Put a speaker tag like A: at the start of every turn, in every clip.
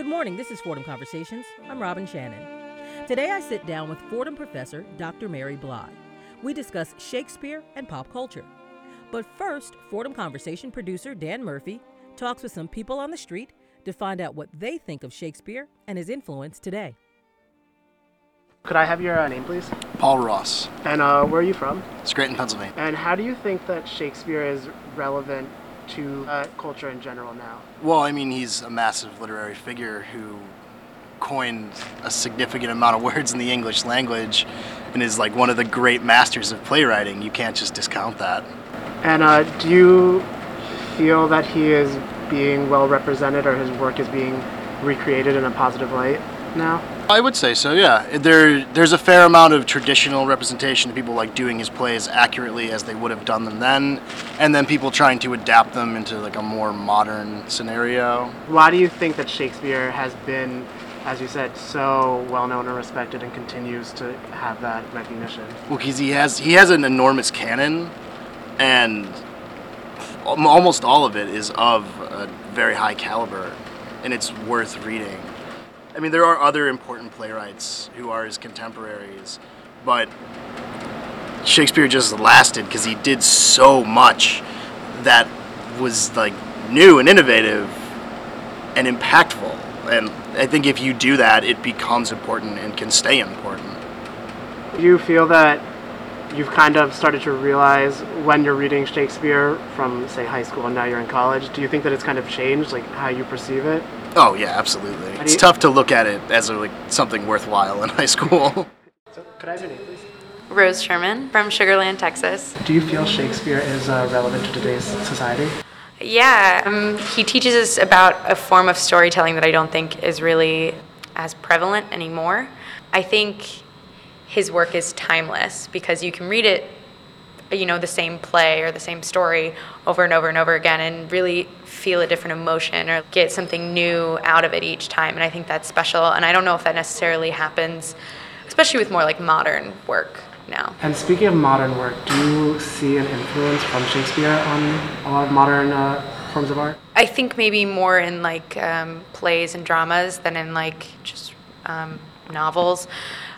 A: Good morning. This is Fordham Conversations. I'm Robin Shannon. Today I sit down with Fordham professor Dr. Mary Bly. We discuss Shakespeare and pop culture. But first, Fordham Conversation producer Dan Murphy talks with some people on the street to find out what they think of Shakespeare and his influence today.
B: Could I have your uh, name, please?
C: Paul Ross,
B: And uh, where are you from?
C: Scranton, Pennsylvania.
B: And how do you think that Shakespeare is relevant to uh, culture in general now?
C: Well, I mean, he's a massive literary figure who coined a significant amount of words in the English language and is like one of the great masters of playwriting. You can't just discount that.
B: And uh, do you feel that he is being well represented or his work is being recreated in a positive light now?
C: I would say so, yeah. There, there's a fair amount of traditional representation of people like doing his plays accurately as they would have done them then, and then people trying to adapt them into like a more modern scenario.
B: Why do you think that Shakespeare has been, as you said, so well known and respected and continues to have that recognition?
C: Well, because he has he has an enormous canon, and almost all of it is of a very high caliber, and it's worth reading. I mean, there are other important playwrights who are his contemporaries, but Shakespeare just lasted because he did so much that was like new and innovative and impactful. And I think if you do that, it becomes important and can stay important.
B: Do you feel that you've kind of started to realize when you're reading Shakespeare from, say, high school and now you're in college? Do you think that it's kind of changed, like how you perceive it?
C: Oh yeah, absolutely. It's
B: you-
C: tough to look at it as a, like something worthwhile in high school.
B: So, could I have your name, please?
D: Rose Sherman from Sugarland, Texas.
B: Do you feel Shakespeare is uh, relevant to today's society?
D: Yeah, um, he teaches us about a form of storytelling that I don't think is really as prevalent anymore. I think his work is timeless because you can read it, you know, the same play or the same story over and over and over again and really feel a different emotion or get something new out of it each time. And I think that's special. And I don't know if that necessarily happens, especially with more like modern work now.
B: And speaking of modern work, do you see an influence from Shakespeare on a lot of modern uh, forms of art?
D: I think maybe more in like um, plays and dramas than in like just um, novels.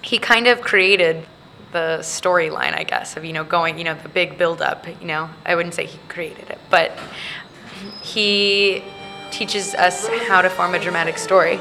D: He kind of created the storyline, I guess, of you know going, you know, the big build-up. You know, I wouldn't say he created it, but he teaches us how to form a dramatic story.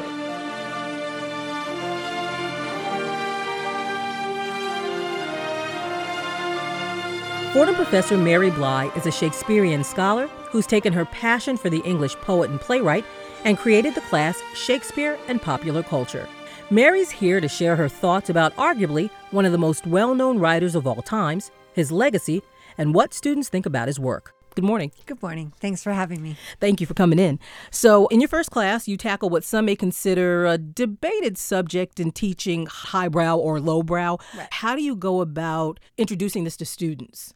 A: Fordham professor Mary Bly is a Shakespearean scholar who's taken her passion for the English poet and playwright and created the class Shakespeare and Popular Culture. Mary's here to share her thoughts about arguably one of the most well known writers of all times, his legacy, and what students think about his work. Good morning.
E: Good morning. Thanks for having me.
A: Thank you for coming in. So, in your first class, you tackle what some may consider a debated subject in teaching highbrow or lowbrow. How do you go about introducing this to students?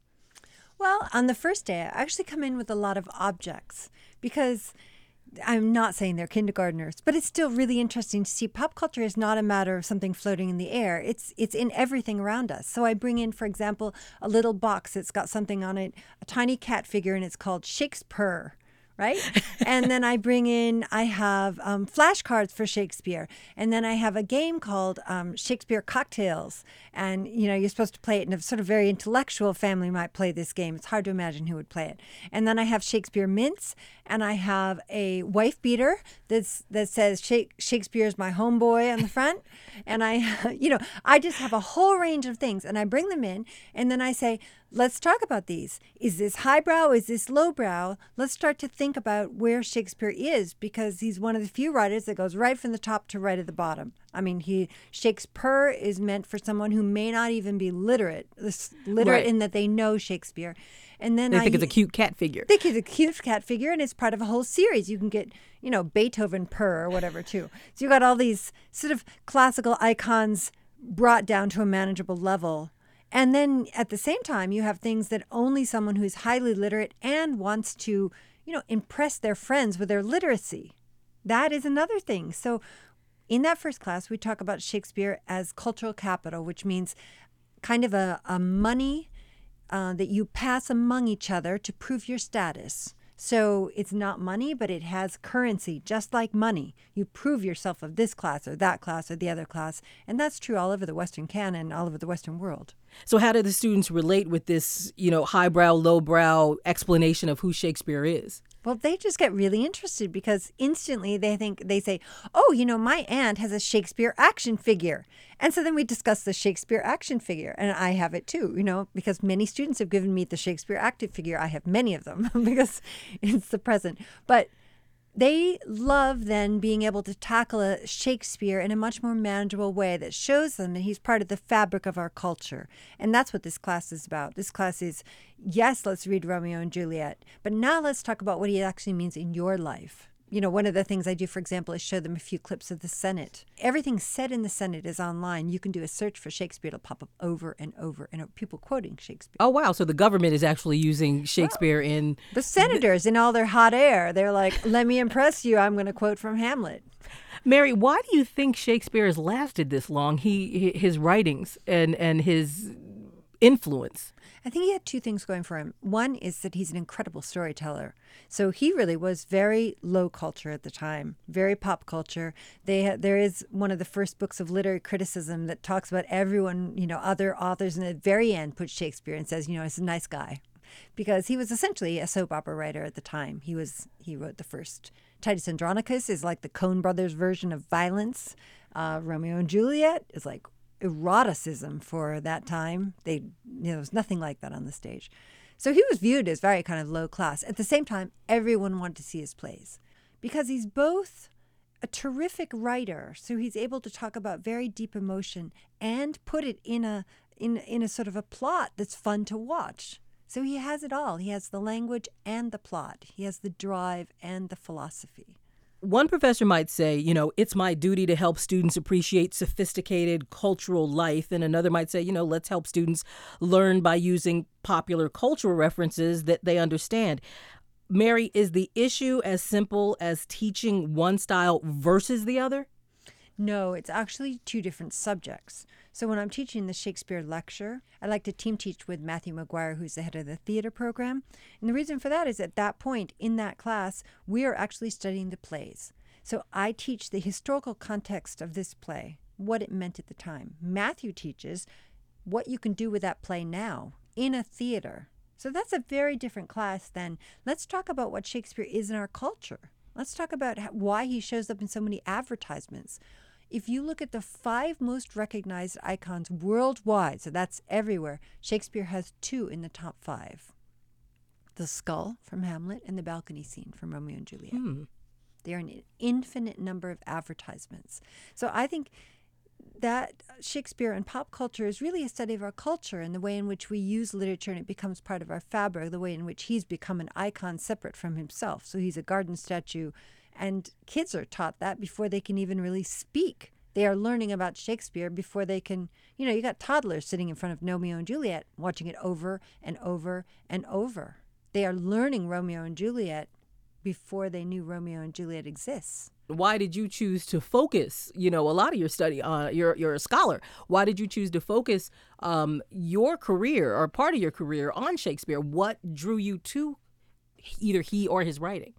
E: Well, on the first day, I actually come in with a lot of objects because I'm not saying they're kindergartners, but it's still really interesting to see pop culture is not a matter of something floating in the air. It's it's in everything around us. So I bring in, for example, a little box that's got something on it, a tiny cat figure, and it's called Shakespeare. Right, and then I bring in. I have um, flashcards for Shakespeare, and then I have a game called um, Shakespeare Cocktails. And you know, you're supposed to play it, and a sort of very intellectual family might play this game. It's hard to imagine who would play it. And then I have Shakespeare mints, and I have a wife beater that's that says Shake, Shakespeare's my homeboy on the front. and I, you know, I just have a whole range of things, and I bring them in, and then I say, let's talk about these. Is this highbrow? Is this lowbrow? Let's start to think about where Shakespeare is because he's one of the few writers that goes right from the top to right at the bottom. I mean, he Shakespeare is meant for someone who may not even be literate, literate
A: Right.
E: in that they know Shakespeare. And then
A: They
E: I
A: think it's a cute cat figure.
E: think it's a cute cat figure and it's part of a whole series. You can get, you know, Beethoven purr or whatever too. So you got all these sort of classical icons brought down to a manageable level. And then at the same time, you have things that only someone who's highly literate and wants to, you know, impress their friends with their literacy. That is another thing. So in that first class, we talk about Shakespeare as cultural capital, which means kind of a, a money uh, that you pass among each other to prove your status. So it's not money, but it has currency, just like money. You prove yourself of this class or that class or the other class. And that's true all over the Western canon, all over the Western world.
A: So how do the students relate with this, you know, highbrow, lowbrow explanation of who Shakespeare is?
E: Well, they just get really interested because instantly they think they say, "Oh, you know, my aunt has a Shakespeare action figure." And so then we discuss the Shakespeare action figure, and I have it too, you know, because many students have given me the Shakespeare active figure. I have many of them because it's the present. But they love then being able to tackle a Shakespeare in a much more manageable way that shows them that he's part of the fabric of our culture. And that's what this class is about. This class is yes, let's read Romeo and Juliet, but now let's talk about what he actually means in your life you know, one of the things I do, for example, is show them a few clips of the Senate. Everything said in the Senate is online. You can do a search for Shakespeare; it'll pop up over and over, and uh, people quoting Shakespeare.
A: Oh wow! So the government is actually using Shakespeare well, in
E: the senators in all their hot air. They're like, "Let me impress you. I'm going to quote from Hamlet."
A: Mary, why do you think Shakespeare has lasted this long? He his writings and and his influence.
E: I think he had two things going for him. One is that he's an incredible storyteller. So he really was very low culture at the time, very pop culture. They there is one of the first books of literary criticism that talks about everyone, you know, other authors, and at the very end puts Shakespeare and says, you know, he's a nice guy, because he was essentially a soap opera writer at the time. He was he wrote the first Titus Andronicus is like the Coen Brothers version of violence. Uh, Romeo and Juliet is like eroticism for that time. They, you know, there was nothing like that on the stage. So he was viewed as very kind of low class. At the same time, everyone wanted to see his plays because he's both a terrific writer, so he's able to talk about very deep emotion and put it in a in in a sort of a plot that's fun to watch. So he has it all. He has the language and the plot. He has the drive and the philosophy
A: one professor might say, you know, it's my duty to help students appreciate sophisticated cultural life. And another might say, you know, let's help students learn by using popular cultural references that they understand. Mary, is the issue as simple as teaching one style versus the other?
E: No, it's actually two different subjects. So when I'm teaching the Shakespeare lecture, I like to team teach with Matthew Maguire, who's the head of the theater program. And the reason for that is at that point in that class, we are actually studying the plays. So I teach the historical context of this play, what it meant at the time. Matthew teaches what you can do with that play now in a theater. So that's a very different class than let's talk about what Shakespeare is in our culture. Let's talk about why he shows up in so many advertisements if you look at the five most recognized icons worldwide, so that's everywhere, Shakespeare has two in the top five the skull from Hamlet and the balcony scene from Romeo and Juliet. Hmm. They're an infinite number of advertisements. So I think that Shakespeare and pop culture is really a study of our culture and the way in which we use literature and it becomes part of our fabric, the way in which he's become an icon separate from himself. So he's a garden statue and kids are taught that before they can even really speak. They are learning about Shakespeare before they can, you know, you got toddlers sitting in front of Romeo and Juliet watching it over and over and over. They are learning Romeo and Juliet before they knew Romeo and Juliet exists.
A: Why did you choose to focus? You know, a lot of your study. Uh, you're you're a scholar. Why did you choose to focus um, your career or part of your career on Shakespeare? What drew you to either he or his writing?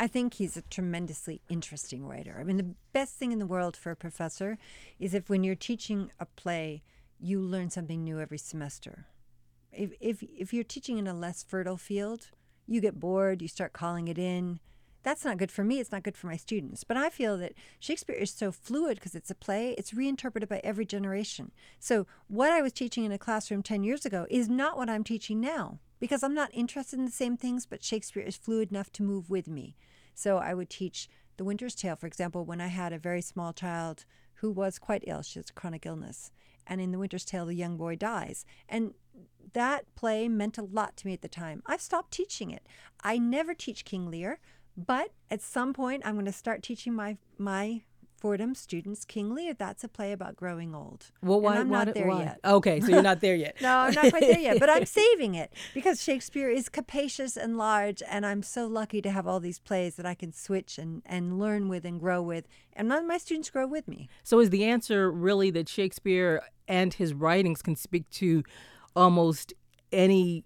E: I think he's a tremendously interesting writer. I mean, the best thing in the world for a professor is if when you're teaching a play, you learn something new every semester. If, if, if you're teaching in a less fertile field, you get bored, you start calling it in. That's not good for me, it's not good for my students. But I feel that Shakespeare is so fluid because it's a play, it's reinterpreted by every generation. So, what I was teaching in a classroom 10 years ago is not what I'm teaching now because I'm not interested in the same things, but Shakespeare is fluid enough to move with me. So I would teach The Winter's Tale, for example, when I had a very small child who was quite ill. She has a chronic illness. And in The Winter's Tale, the young boy dies. And that play meant a lot to me at the time. I've stopped teaching it. I never teach King Lear, but at some point I'm going to start teaching my my Fordham students King Lear. That's a play about growing old.
A: Well, why?
E: And I'm
A: why,
E: not there
A: why?
E: yet.
A: Okay, so you're not there yet.
E: no, I'm not quite there yet, but I'm saving it because Shakespeare is capacious and large, and I'm so lucky to have all these plays that I can switch and, and learn with and grow with, and none of my students grow with me.
A: So is the answer really that Shakespeare and his writings can speak to almost any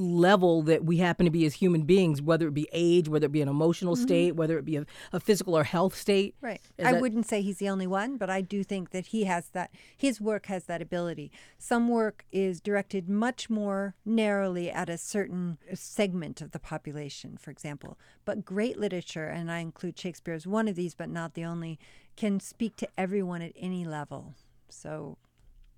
A: level that we happen to be as human beings, whether it be age, whether it be an emotional mm-hmm. state, whether it be a, a physical or health state.
E: Right.
A: Is
E: I
A: that-
E: wouldn't say he's the only one, but I do think that he has that, his work has that ability. Some work is directed much more narrowly at a certain segment of the population, for example. But great literature, and I include Shakespeare as one of these, but not the only, can speak to everyone at any level. So,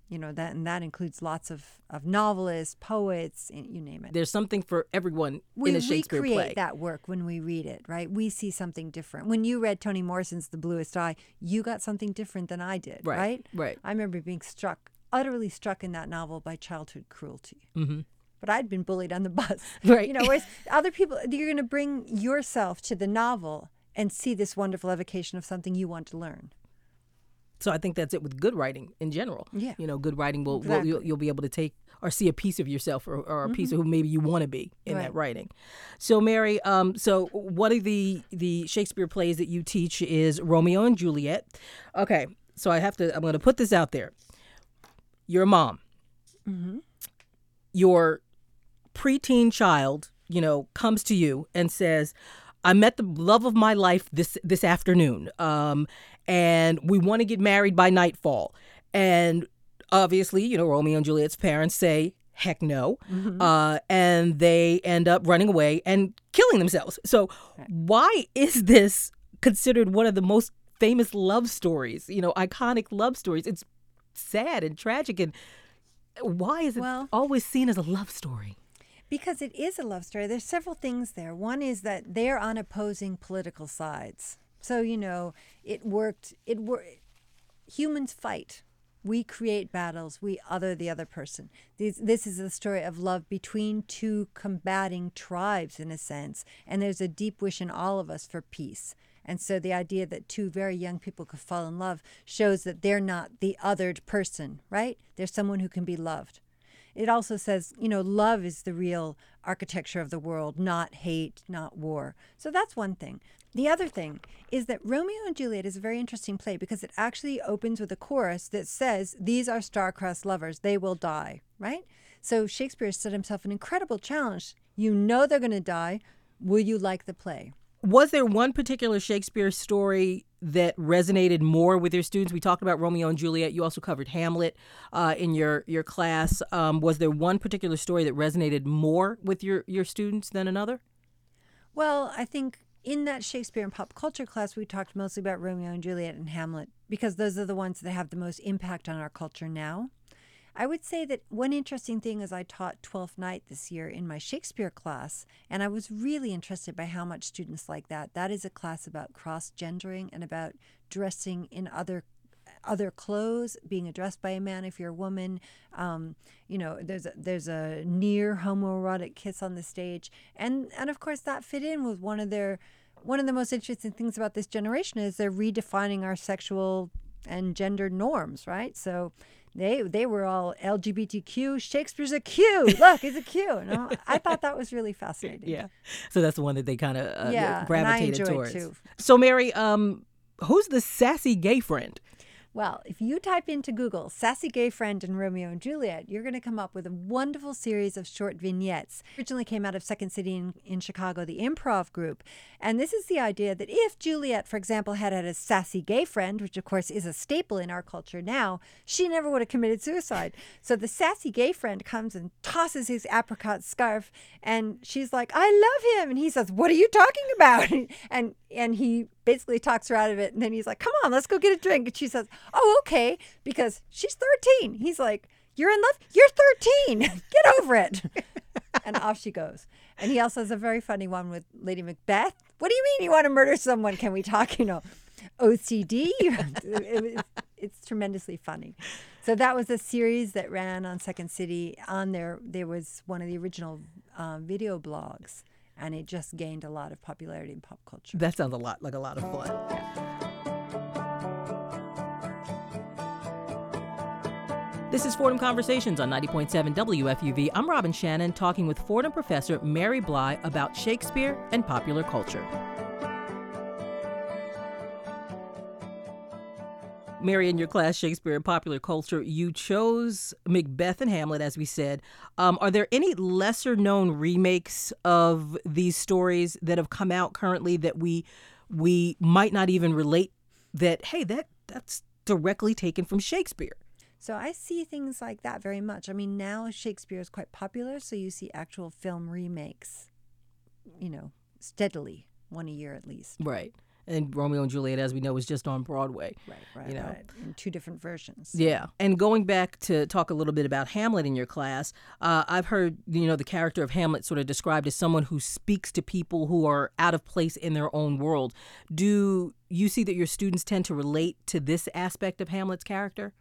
E: you know, that, and that includes lots of, of novelists, poets, you name it
A: There's something for everyone
E: we
A: in a Shakespeare
E: recreate
A: play.
E: that work when we read it, right? We see something different. When you read Toni Morrison's The Bluest Eye, you got something different than I did,
A: Right,
E: right?
A: right.
E: I remember being struck, utterly struck in that novel by childhood cruelty. Mm-hmm. But I'd been bullied on the bus,
A: Right.
E: You know, whereas other people, you're going to bring yourself to the novel and see this wonderful evocation of something you want to learn.
A: So I think that's it with good writing in general.
E: Yeah.
A: You know, good writing will, will you'll, you'll be able to take or see a piece of yourself or, or a piece of who maybe you want to be in that
E: Mm-hmm.
A: Writing. So Mary, um, so one of the the Shakespeare plays that you teach is Romeo and Juliet. Okay, so I have to. I'm going to put this out there. Your mom.
E: Mm-hmm.
A: Your preteen child, you know, comes to you and says, "I met the love of my life this this afternoon, um, and we want to get married by nightfall." And obviously, you know, Romeo and Juliet's parents say, "Heck no," uh, and they end up running away and killing themselves. So, why is this considered one of the most famous love stories? You know, iconic love stories. It's sad and tragic and. Why is it
E: Well-
A: always seen as a love story?
E: Because it is a love story. There's several things there. One is that they're on opposing political sides. So, you know, it worked it wor- humans fight. We create battles. We other the other person. These, this is a story of love between two combating tribes, in a sense. And there's a deep wish in all of us for peace. And so the idea that two very young people could fall in love shows that they're not the othered person, right? They're someone who can be loved. It also says, you know, love is the real architecture of the world, not hate, not war. So that's one thing. The other thing is that Romeo and Juliet is a very interesting play because it actually opens with a chorus that says, These are star-crossed lovers, they will die, right? So Shakespeare set himself an incredible challenge. You know they're going to die. Will you like the play?
A: Was there one particular Shakespeare story that resonated more with your students? We talked about Romeo and Juliet. You also covered Hamlet uh, in your your class. Um, was there one particular story that resonated more with your your students than another?
E: Well, I think in that Shakespeare and pop culture class, we talked mostly about Romeo and Juliet and Hamlet because those are the ones that have the most impact on our culture now. I would say that one interesting thing is I taught Twelfth Night this year in my Shakespeare class, and I was really interested by how much students like that. That is a class about cross gendering and about dressing in other other clothes, being addressed by a man if you're a woman. Um, you know, there's a, there's a near homoerotic kiss on the stage, and and of course that fit in with one of their one of the most interesting things about this generation is they're redefining our sexual and gender norms, right? So. They, they were all LGBTQ. Shakespeare's a Q. Look, he's a Q. And I- I thought that was really fascinating.
A: Yeah. So that's the one that they kind of uh,
E: Yeah,
A: gravitated towards. So Mary, um, who's the sassy gay friend?
E: Well, if you type into Google Sassy Gay Friend and Romeo and Juliet, you're going to come up with a wonderful series of short vignettes. Originally came out of Second City in, in Chicago, the improv group. And this is the idea that if Juliet, for example, had had a sassy gay friend, which of course is a staple in our culture now, she never would have committed suicide. So the sassy gay friend comes and tosses his apricot scarf, and she's like, I love him. And he says, What are you talking about? And and he basically talks her out of it. And then he's like, Come on, let's go get a drink. And she says, Oh, okay, because she's 13. He's like, You're in love? You're 13. Get over it. and off she goes. And he also has a very funny one with Lady Macbeth. What do you mean you want to murder someone? Can we talk, you know, OCD? It was- it's tremendously funny. So that was a series that ran on Second City. On there, there was one of the original uh, video blogs, and it just gained a lot of popularity in pop culture.
A: That sounds a lot like a lot of fun. This is Fordham Conversations on 90.7 WFUV. I'm Robin Shannon talking with Fordham professor Mary Bly about Shakespeare and popular culture. Mary, in your class, Shakespeare and Popular Culture, you chose Macbeth and Hamlet, as we said. Um, are there any lesser known remakes of these stories that have come out currently that we we might not even relate that, hey, that that's directly taken from Shakespeare?
E: So I see things like that very much. I mean, now Shakespeare is quite popular, so you see actual film remakes, you know, steadily, one a year at least.
A: Right. And Romeo and Juliet, as we know, was just on Broadway.
E: Right, right,
A: You know.
E: right. In two different versions.
A: Yeah. And going back to talk a little bit about Hamlet in your class, uh, I've heard, you know, the character of Hamlet sort of described as someone who speaks to people who are out of place in their own world. Do you see that your students tend to relate to this aspect of Hamlet's character?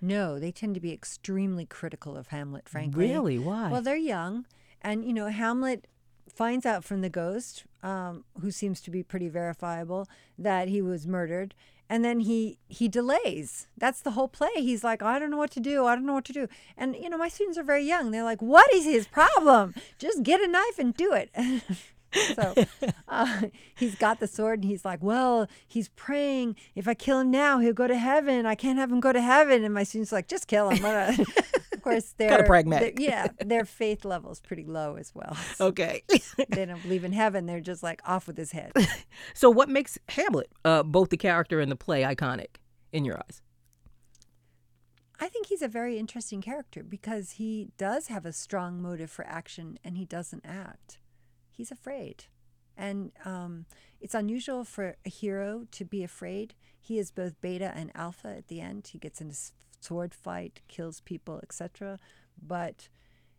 E: No, they tend to be extremely critical of Hamlet, frankly.
A: Really? Why?
E: Well, they're young. And, you know, Hamlet finds out from the ghost, um, who seems to be pretty verifiable, that he was murdered. And then he he delays. That's the whole play. He's like, I don't know what to do. I don't know what to do. And you know, my students are very young. They're like, What is his problem? Just get a knife and do it. so uh, he's got the sword and he's like, Well, he's praying. If I kill him now, he'll go to heaven. I can't have him go to heaven. And my students are like, Just kill him. Of course, they're
A: pragmatic.
E: they're- Yeah, their faith level is pretty low as well. So
A: okay.
E: they don't believe in heaven. They're just like off with his head.
A: so, what makes Hamlet, uh, both the character and the play, iconic in your eyes?
E: I think he's a very interesting character because he does have a strong motive for action and he doesn't act. He's afraid. And um, it's unusual for a hero to be afraid. He is both beta and alpha at the end. He gets in a s- sword fight, kills people, etc. But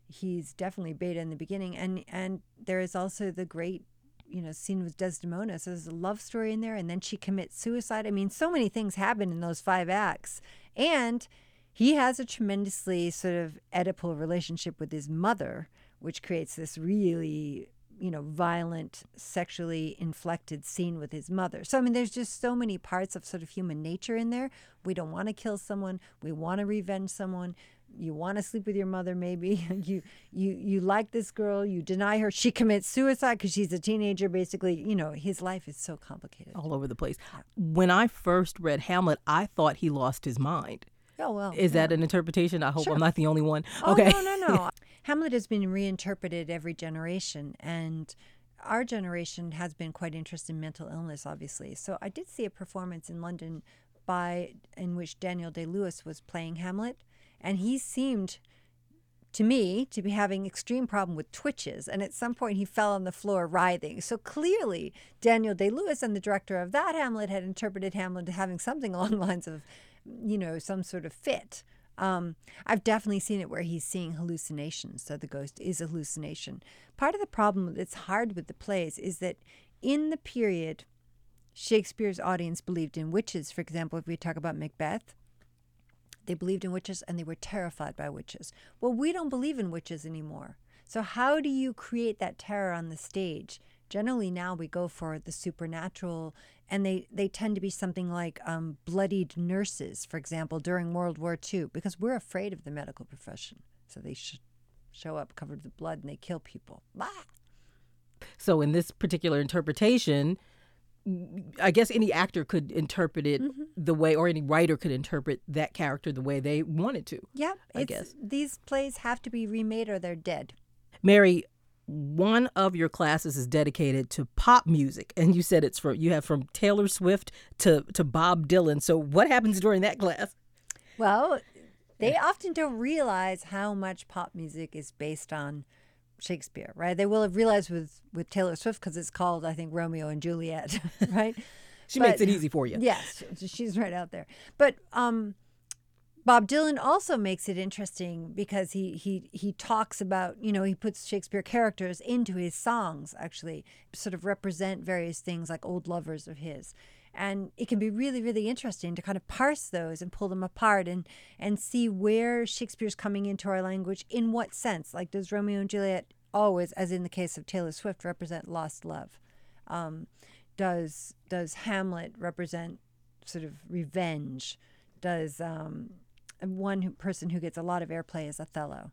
E: he's definitely beta in the beginning. And, and there is also the great you know scene with Desdemona. So there's a love story in there, and then she commits suicide. I mean, so many things happen in those five acts, and he has a tremendously sort of Oedipal relationship with his mother, which creates this really you know violent, sexually inflected scene with his mother. So I mean, there's just so many parts of sort of human nature in there. We don't want to kill someone. We want to revenge someone you want to sleep with your mother maybe you you you like this girl you deny her she commits suicide because she's a teenager basically you know his life is so complicated
A: All over the place. When I first read Hamlet, I thought he lost his mind.
E: Oh well
A: Is that an interpretation? I hope I'm not the only one.
E: oh,
A: okay.
E: no no no hamlet has been reinterpreted every generation and our generation has been quite interested in mental illness obviously so i did see a performance in london by in which daniel day lewis was playing hamlet and he seemed to me to be having extreme problem with twitches and at some point he fell on the floor writhing so clearly daniel day-lewis and the director of that hamlet had interpreted hamlet as having something along the lines of you know some sort of fit um, i've definitely seen it where he's seeing hallucinations so the ghost is a hallucination part of the problem that's hard with the plays is that in the period shakespeare's audience believed in witches for example if we talk about macbeth they believed in witches and they were terrified by witches. Well, we don't believe in witches anymore. So, how do you create that terror on the stage? Generally, now we go for the supernatural, and they, they tend to be something like um, bloodied nurses, for example, during World War II, because we're afraid of the medical profession. So, they sh- show up covered with blood and they kill people. Bah!
A: So in this particular interpretation, I guess any actor could interpret it
E: Mm-hmm.
A: the way, or any writer could interpret that character the way they wanted to.
E: Yep.
A: I guess.
E: These plays have to be remade or they're dead.
A: Mary, one of your classes is dedicated to pop music, and you said it's from you have from Taylor Swift to to Bob Dylan. So what happens during that class?
E: Well, they often don't realize how much pop music is based on Shakespeare, right? They will have realized with with Taylor Swift because it's called, I think, Romeo and Juliet, right?
A: She makes it easy for you.
E: Yes, she's right out there. But um, Bob Dylan also makes it interesting because he he he talks about you know he puts Shakespeare characters into his songs actually sort of represent various things like old lovers of his. And it can be really, really interesting to kind of parse those and pull them apart and and see where Shakespeare's coming into our language in what sense. Like does Romeo and Juliet always, as in the case of Taylor Swift, represent lost love? Um, does does Hamlet represent sort of revenge? Does um, one person who gets a lot of airplay is Othello?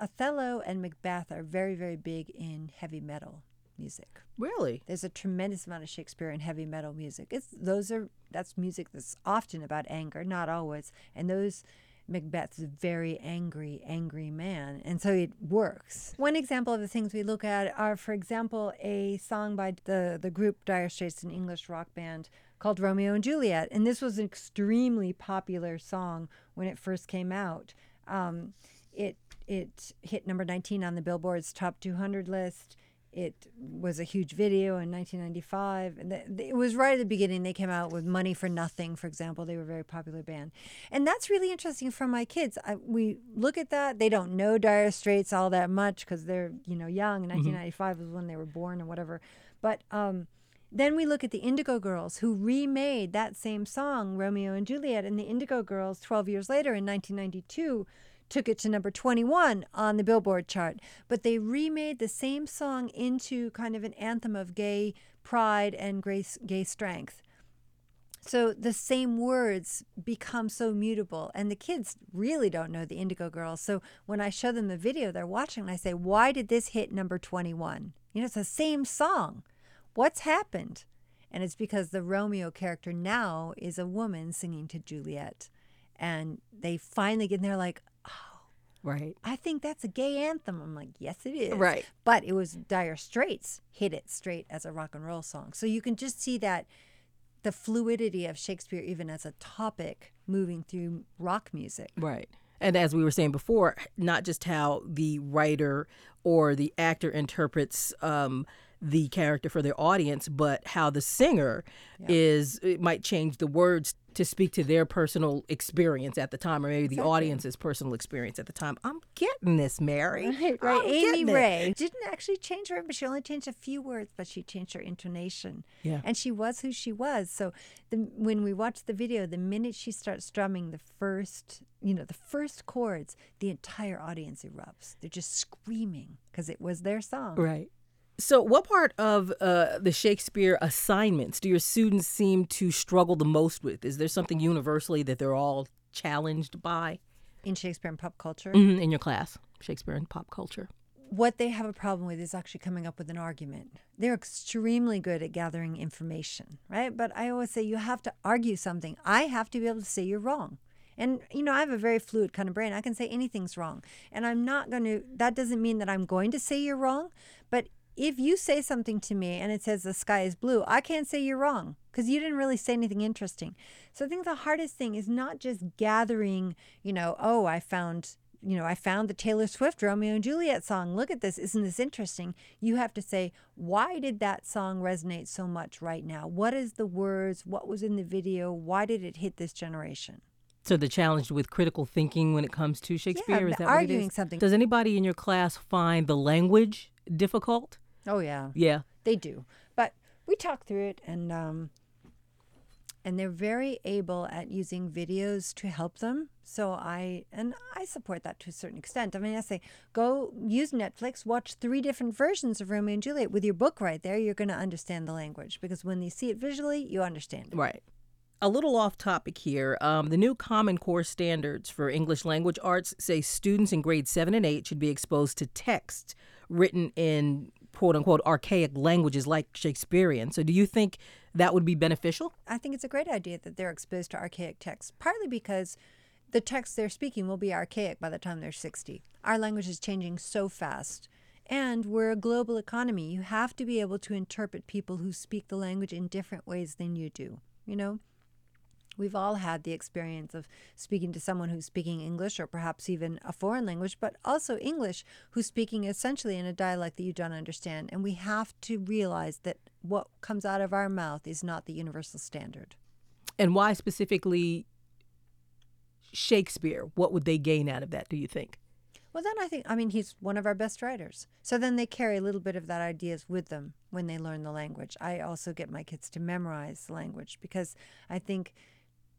E: Othello and Macbeth are very very big in heavy metal music.
A: Really?
E: There's a tremendous amount of Shakespeare in heavy metal music. It's those are that's music that's often about anger, not always. And those Macbeth's a very angry, angry man, and so it works. One example of the things we look at are, for example, a song by the the group Dire Straits, an English rock band called Romeo and Juliet, and this was an extremely popular song when it first came out. Um, it it hit number 19 on the Billboard's top 200 list. It was a huge video in 1995. And the, it was right at the beginning. They came out with Money for Nothing, for example. They were a very popular band. And that's really interesting for my kids. I, we look at that. They don't know Dire Straits all that much because they're, you know, young. 1995 was when they were born or whatever. But um, then we look at the Indigo Girls who remade that same song, Romeo and Juliet. And the Indigo Girls, 12 years later in 1992, took it to number 21 on the Billboard chart. But they remade the same song into kind of an anthem of gay pride and gay, strength. So the same words become so mutable, and the kids really don't know the Indigo Girls. So when I show them the video they're watching, I say, Why did this hit number 21? You know, it's the same song. What's happened? And it's because the Romeo character now is a woman singing to Juliet. And they finally get in there like, oh,
A: Right.
E: I think that's a gay anthem. I'm like, yes, it is.
A: Right.
E: But it was Dire Straits hit it straight as a rock and roll song. So you can just see that the fluidity of Shakespeare, even as a topic, moving through rock music.
A: Right. And as we were saying before, not just how the writer or the actor interprets um, the character for their audience, but how the singer is, it might change the words to speak to their personal experience at the time, or maybe the audience's personal experience at the time. I'm getting this, Mary.
E: Right,
A: I'm
E: Amy
A: getting it.
E: Ray didn't actually change her, but she only changed a few words, but she changed her intonation.
A: Yeah.
E: and she was who she was. So the, when we watch the video, the minute she starts strumming the first, you know, the first chords, the entire audience erupts. They're just screaming because it was their song.
A: Right. So, what part of uh, the Shakespeare assignments do your students seem to struggle the most with? Is there something universally that they're all challenged by
E: in Shakespeare and pop culture.
A: Mhm, in your class, Shakespeare and pop culture?
E: What they have a problem with is actually coming up with an argument. They're extremely good at gathering information, right? But I always say you have to argue something. I have to be able to say you're wrong. And, you know, I have a very fluid kind of brain. I can say anything's wrong. And I'm not going to, that doesn't mean that I'm going to say you're wrong. But if you say something to me and it says the sky is blue, I can't say you're wrong because you didn't really say anything interesting. So I think the hardest thing is not just gathering, you know, oh, I found, you know, I found the Taylor Swift Romeo and Juliet song. Look at this. Isn't this interesting? You have to say, why did that song resonate so much right now? What is the words? What was in the video? Why did it hit this generation?
A: So, the challenge with critical thinking when it comes to Shakespeare is that
E: arguing something.
A: Does anybody in your class find the language difficult?
E: Oh, yeah.
A: Yeah.
E: They do, but we talk through it, and um, and they're very able at using videos to help them. So I and I support that to a certain extent. I mean, I say go use Netflix, watch three different versions of Romeo and Juliet with your book right there. You're going to understand the language because when you see it visually, you understand it.
A: Right. A little off topic here. Um, the new Common Core standards for English language arts say students in grade seven and eight should be exposed to text written in quote unquote archaic languages like Shakespearean. So, do you think that would be beneficial?
E: I think it's a great idea that they're exposed to archaic texts, partly because the text they're speaking will be archaic by the time they're 60. Our language is changing so fast. And we're a global economy. You have to be able to interpret people who speak the language in different ways than you do. You know, we've all had the experience of speaking to someone who's speaking English or perhaps even a foreign language, but also English, who's speaking essentially in a dialect that you don't understand. And we have to realize that what comes out of our mouth is not the universal standard.
A: And why specifically Shakespeare? What would they gain out of that, do you think?
E: Well, then I think, I mean, he's one of our best writers. So then they carry a little bit of that ideas with them when they learn the language. I also get my kids to memorize the language because I think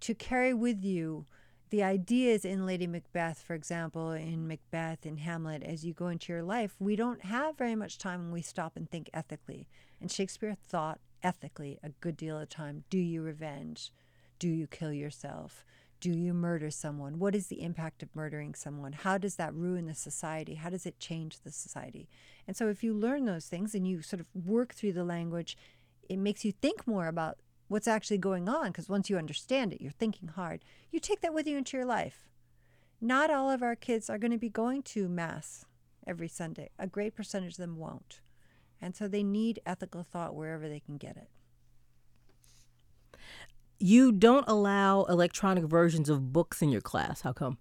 E: to carry with you the ideas in Lady Macbeth, for example, in Macbeth, in Hamlet, as you go into your life, we don't have very much time when we stop and think ethically. And Shakespeare thought ethically a good deal of time. Do you revenge? Do you kill yourself? Do you murder someone? What is the impact of murdering someone? How does that ruin the society? How does it change the society? And so, if you learn those things and you sort of work through the language, it makes you think more about what's actually going on because once you understand it, you're thinking hard. You take that with you into your life. Not all of our kids are going to be going to Mass every Sunday, a great percentage of them won't. And so they need ethical thought wherever they can get it.
A: You don't allow electronic versions of books in your class. How come?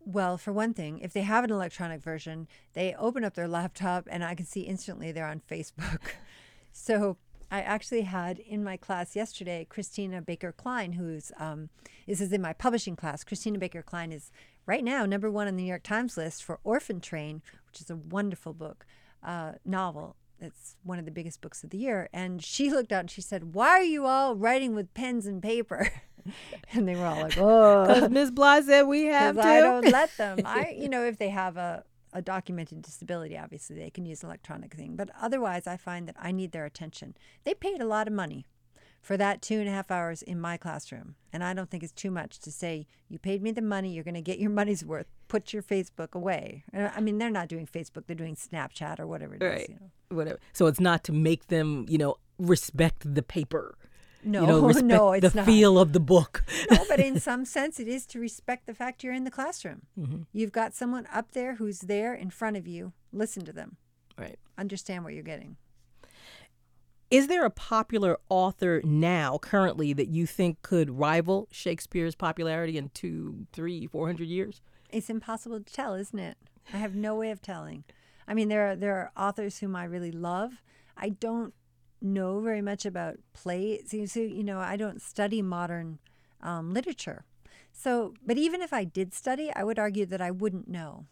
E: Well, for one thing, if they have an electronic version, they open up their laptop and I can see instantly they're on Facebook. so I actually had in my class yesterday Christina Baker Kline, who's um, this is in my publishing class. Christina Baker Kline is right now number one on the New York Times list for Orphan Train, which is a wonderful book, uh, novel. It's one of the biggest books of the year. And she looked out and she said, "Why are you all writing with pens and paper?" and they were all like, "Oh,
A: Because Miss Bly said we have to.
E: I don't let them. I, you know, if they have a a documented disability, obviously they can use electronic thing. But otherwise, I find that I need their attention. They paid a lot of money for that two and a half hours in my classroom. And I don't think it's too much to say, you paid me the money, you're going to get your money's worth. Put your Facebook away. I mean, they're not doing Facebook, they're doing Snapchat or whatever it is.
A: Right.
E: You know.
A: Whatever. So it's not to make them, you know, respect the paper.
E: No,
A: you know, respect
E: no, it's
A: the
E: not.
A: feel of the book.
E: no, but in some sense, it is to respect the fact you're in the classroom.
A: Mm-hmm.
E: You've got someone up there who's there in front of you. Listen to them.
A: right.
E: Understand what you're getting.
A: Is there a popular author now, currently, that you think could rival Shakespeare's popularity in two, three, four hundred years?
E: It's impossible to tell, isn't it? I have no way of telling. I mean, there are there are authors whom I really love. I don't know very much about plays. So, you know, I don't study modern um, literature. So, but even if I did study, I would argue that I wouldn't know,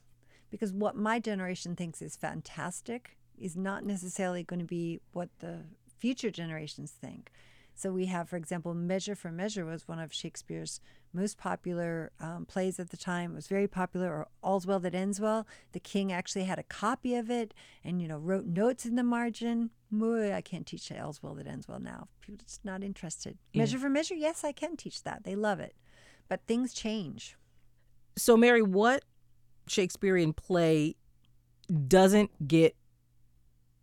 E: because what my generation thinks is fantastic is not necessarily going to be what the future generations think. So we have, for example, Measure for Measure was one of Shakespeare's most popular um, plays at the time. It was very popular, or All's Well That Ends Well. The king actually had a copy of it and, you know, wrote notes in the margin. I can't teach All's Well That Ends Well now. People are just not interested. Measure for Measure, yes, I can teach that. They love it. But things change.
A: So, Mary, what Shakespearean play doesn't get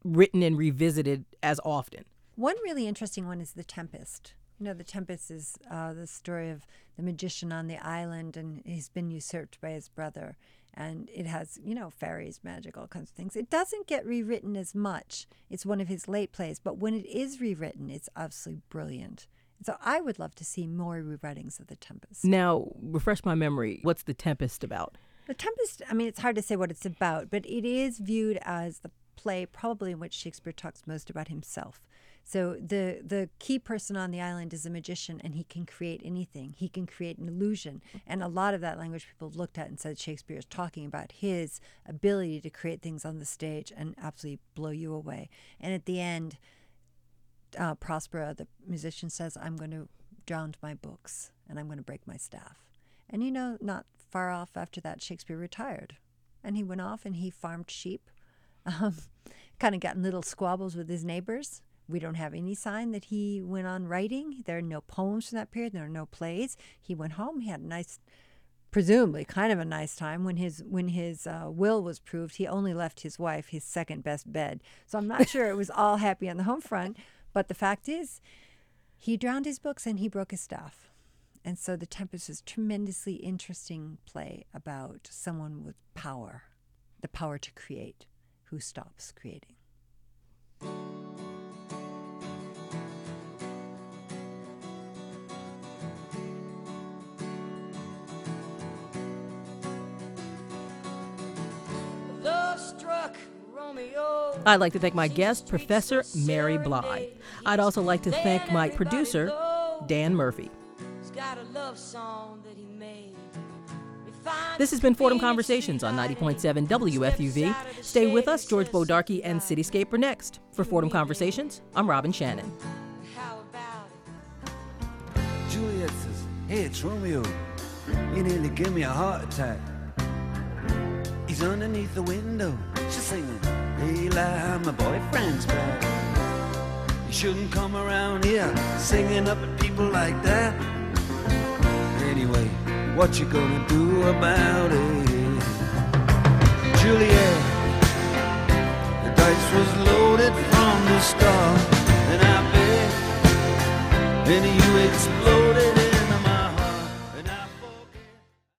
A: written and revisited as often?
E: One really interesting one is The Tempest. You know, The Tempest is uh, the story of the magician on the island, and he's been usurped by his brother. And it has, you know, fairies, magic, all kinds of things. It doesn't get rewritten as much. It's one of his late plays, but when it is rewritten, it's absolutely brilliant. So I would love to see more rewritings of The Tempest.
A: Now, refresh my memory. What's The Tempest about?
E: The Tempest, I mean, it's hard to say what it's about, but it is viewed as the play probably in which Shakespeare talks most about himself. So the the key person on the island is a magician and he can create anything. He can create an illusion. And a lot of that language people looked at and said Shakespeare is talking about his ability to create things on the stage and absolutely blow you away. And at the end, uh, Prospero, the musician, says, I'm going to drown my books and I'm going to break my staff. And you know, not far off after that, Shakespeare retired. And he went off and he farmed sheep, um, kind of got in little squabbles with his neighbors. We don't have any sign that he went on writing. There are no poems from that period. There are no plays. He went home. He had a nice, presumably kind of a nice time when his when his uh, will was proved. He only left his wife his second best bed. So I'm not sure it was all happy on the home front. But the fact is, he drowned his books and he broke his staff. And so The Tempest is a tremendously interesting play about someone with power, the power to create, who stops creating.
A: I'd like to thank my guest, Professor Mary Bly. I'd also like to thank my producer, Dan Murphy. This has been Fordham Conversations on 90.7 WFUV. Stay with us. George Bodarky and Cityscape are next. For Fordham Conversations, I'm Robin Shannon.
F: Juliet says, Hey, it's Romeo. You nearly give me a heart attack. He's underneath the window. She's singing, Lie, my boyfriend's back. You shouldn't come around here singing up at people like that. Anyway, what you gonna do about it? Juliet, the dice was loaded from the start, and I bet then you exploded